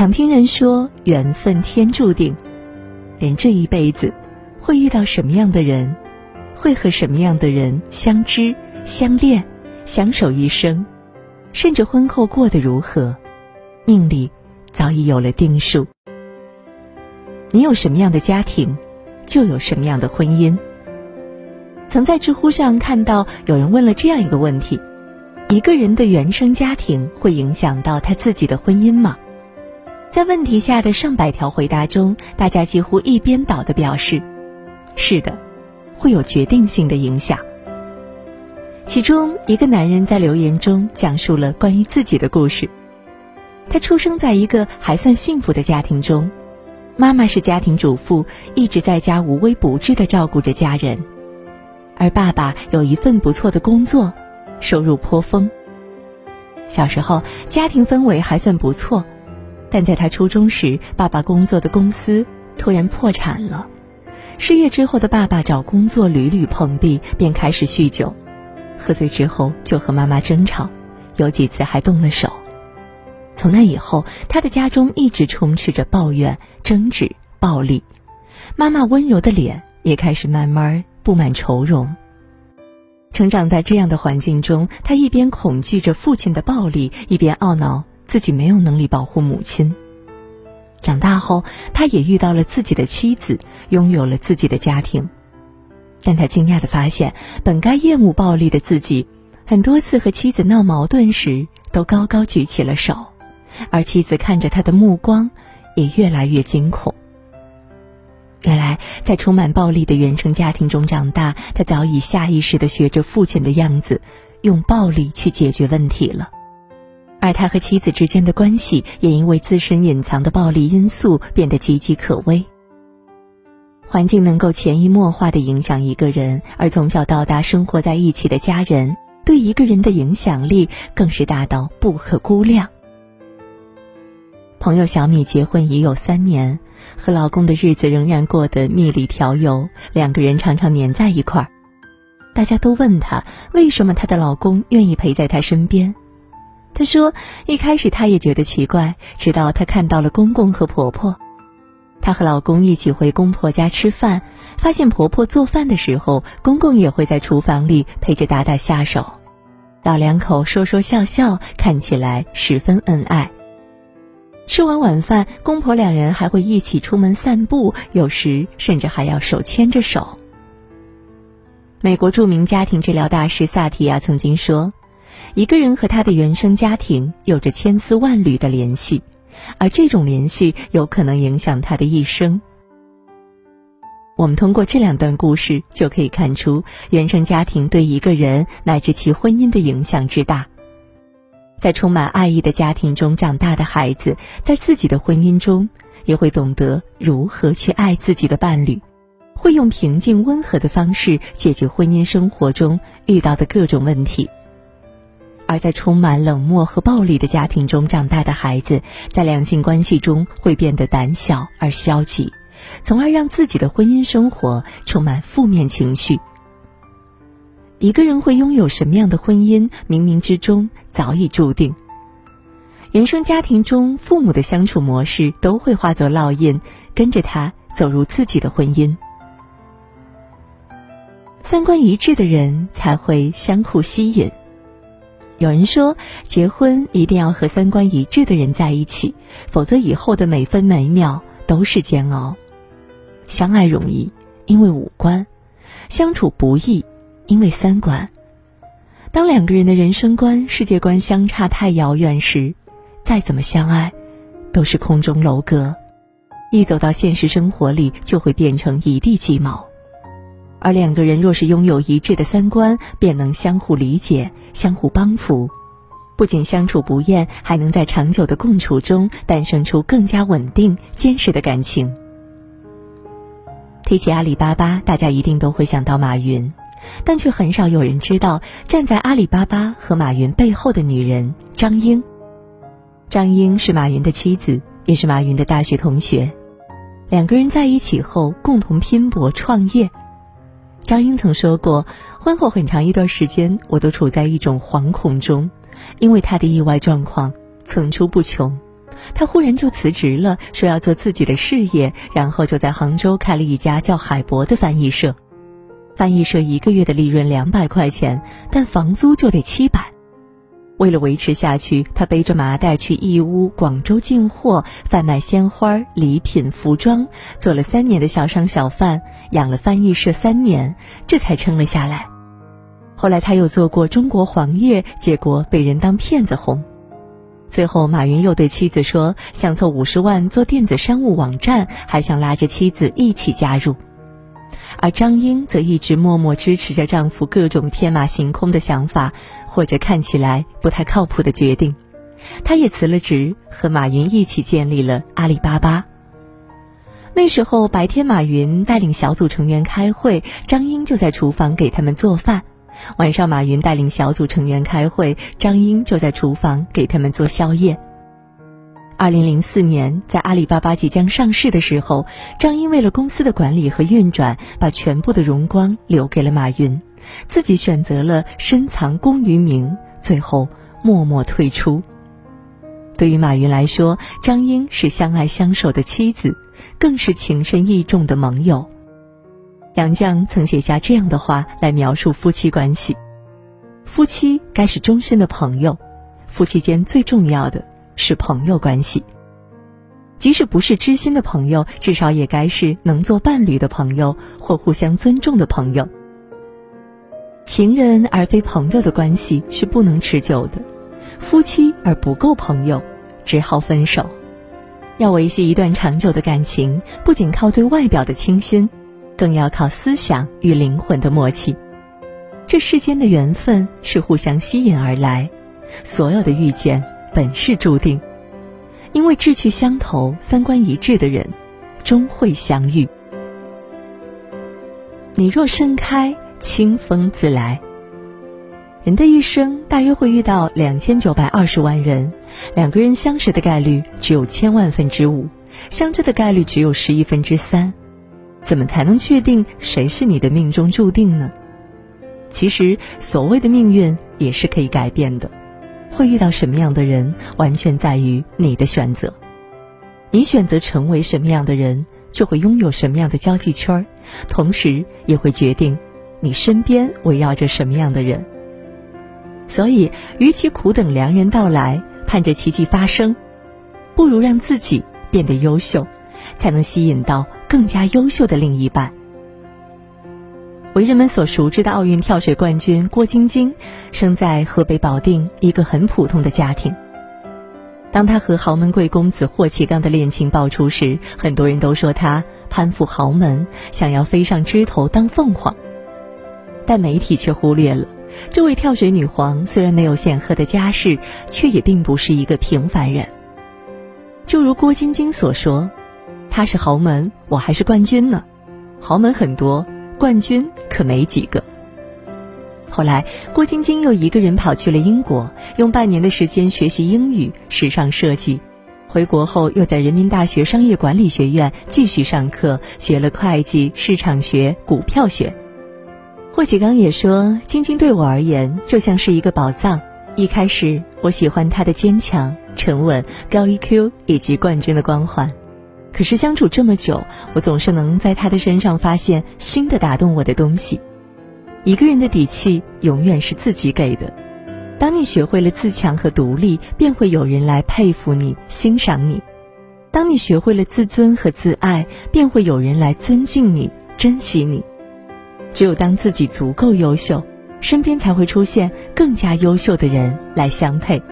常听人说缘分天注定，人这一辈子会遇到什么样的人，会和什么样的人相知、相恋、相守一生，甚至婚后过得如何，命里早已有了定数。你有什么样的家庭，就有什么样的婚姻。曾在知乎上看到有人问了这样一个问题：一个人的原生家庭会影响到他自己的婚姻吗？在问题下的上百条回答中，大家几乎一边倒的表示：是的，会有决定性的影响。其中一个男人在留言中讲述了关于自己的故事。他出生在一个还算幸福的家庭中，妈妈是家庭主妇，一直在家无微不至的照顾着家人。而爸爸有一份不错的工作，收入颇丰。小时候家庭氛围还算不错，但在他初中时，爸爸工作的公司突然破产了。失业之后的爸爸找工作屡屡碰壁，便开始酗酒，喝醉之后就和妈妈争吵，有几次还动了手。从那以后，他的家中一直充斥着抱怨、争执、暴力，妈妈温柔的脸也开始慢慢。布满愁容。成长在这样的环境中，他一边恐惧着父亲的暴力，一边懊恼自己没有能力保护母亲。长大后，他也遇到了自己的妻子，拥有了自己的家庭，但他惊讶的发现，本该厌恶暴力的自己，很多次和妻子闹矛盾时，都高高举起了手，而妻子看着他的目光，也越来越惊恐。原来，在充满暴力的原生家庭中长大，他早已下意识的学着父亲的样子，用暴力去解决问题了。而他和妻子之间的关系，也因为自身隐藏的暴力因素变得岌岌可危。环境能够潜移默化的影响一个人，而从小到大生活在一起的家人，对一个人的影响力更是大到不可估量。朋友小米结婚已有三年。和老公的日子仍然过得蜜里调油，两个人常常黏在一块儿。大家都问她为什么她的老公愿意陪在她身边。她说，一开始她也觉得奇怪，直到她看到了公公和婆婆。她和老公一起回公婆家吃饭，发现婆婆做饭的时候，公公也会在厨房里陪着打打下手，老两口说说笑笑，看起来十分恩爱。吃完晚饭，公婆两人还会一起出门散步，有时甚至还要手牵着手。美国著名家庭治疗大师萨提亚曾经说：“一个人和他的原生家庭有着千丝万缕的联系，而这种联系有可能影响他的一生。”我们通过这两段故事就可以看出，原生家庭对一个人乃至其婚姻的影响之大。在充满爱意的家庭中长大的孩子，在自己的婚姻中也会懂得如何去爱自己的伴侣，会用平静温和的方式解决婚姻生活中遇到的各种问题。而在充满冷漠和暴力的家庭中长大的孩子，在两性关系中会变得胆小而消极，从而让自己的婚姻生活充满负面情绪。一个人会拥有什么样的婚姻，冥冥之中早已注定。原生家庭中父母的相处模式都会化作烙印，跟着他走入自己的婚姻。三观一致的人才会相互吸引。有人说，结婚一定要和三观一致的人在一起，否则以后的每分每秒都是煎熬。相爱容易，因为五官；相处不易。因为三观，当两个人的人生观、世界观相差太遥远时，再怎么相爱，都是空中楼阁，一走到现实生活里就会变成一地鸡毛。而两个人若是拥有一致的三观，便能相互理解、相互帮扶，不仅相处不厌，还能在长久的共处中诞生出更加稳定、坚实的感情。提起阿里巴巴，大家一定都会想到马云。但却很少有人知道，站在阿里巴巴和马云背后的女人张英。张英是马云的妻子，也是马云的大学同学。两个人在一起后，共同拼搏创业。张英曾说过，婚后很长一段时间，我都处在一种惶恐中，因为他的意外状况层出不穷。他忽然就辞职了，说要做自己的事业，然后就在杭州开了一家叫海博的翻译社。翻译社一个月的利润两百块钱，但房租就得七百。为了维持下去，他背着麻袋去义乌、广州进货，贩卖鲜花、礼品、服装，做了三年的小商小贩，养了翻译社三年，这才撑了下来。后来他又做过中国黄页，结果被人当骗子哄。最后，马云又对妻子说想凑五十万做电子商务网站，还想拉着妻子一起加入。而张英则一直默默支持着丈夫各种天马行空的想法，或者看起来不太靠谱的决定。他也辞了职，和马云一起建立了阿里巴巴。那时候白天，马云带领小组成员开会，张英就在厨房给他们做饭；晚上，马云带领小组成员开会，张英就在厨房给他们做宵夜。二零零四年，在阿里巴巴即将上市的时候，张英为了公司的管理和运转，把全部的荣光留给了马云，自己选择了深藏功与名，最后默默退出。对于马云来说，张英是相爱相守的妻子，更是情深意重的盟友。杨绛曾写下这样的话来描述夫妻关系：夫妻该是终身的朋友，夫妻间最重要的。是朋友关系，即使不是知心的朋友，至少也该是能做伴侣的朋友或互相尊重的朋友。情人而非朋友的关系是不能持久的，夫妻而不够朋友，只好分手。要维系一段长久的感情，不仅靠对外表的倾心，更要靠思想与灵魂的默契。这世间的缘分是互相吸引而来，所有的遇见。本是注定，因为志趣相投、三观一致的人，终会相遇。你若盛开，清风自来。人的一生大约会遇到两千九百二十万人，两个人相识的概率只有千万分之五，相知的概率只有十亿分之三。怎么才能确定谁是你的命中注定呢？其实，所谓的命运也是可以改变的。会遇到什么样的人，完全在于你的选择。你选择成为什么样的人，就会拥有什么样的交际圈儿，同时也会决定你身边围绕着什么样的人。所以，与其苦等良人到来，盼着奇迹发生，不如让自己变得优秀，才能吸引到更加优秀的另一半。为人们所熟知的奥运跳水冠军郭晶晶，生在河北保定一个很普通的家庭。当她和豪门贵公子霍启刚的恋情爆出时，很多人都说她攀附豪门，想要飞上枝头当凤凰。但媒体却忽略了，这位跳水女皇虽然没有显赫的家世，却也并不是一个平凡人。就如郭晶晶所说：“她是豪门，我还是冠军呢。豪门很多。”冠军可没几个。后来，郭晶晶又一个人跑去了英国，用半年的时间学习英语、时尚设计。回国后，又在人民大学商业管理学院继续上课，学了会计、市场学、股票学。霍启刚也说：“晶晶对我而言，就像是一个宝藏。一开始，我喜欢她的坚强、沉稳、高 EQ 以及冠军的光环。”可是相处这么久，我总是能在她的身上发现新的打动我的东西。一个人的底气永远是自己给的。当你学会了自强和独立，便会有人来佩服你、欣赏你；当你学会了自尊和自爱，便会有人来尊敬你、珍惜你。只有当自己足够优秀，身边才会出现更加优秀的人来相配。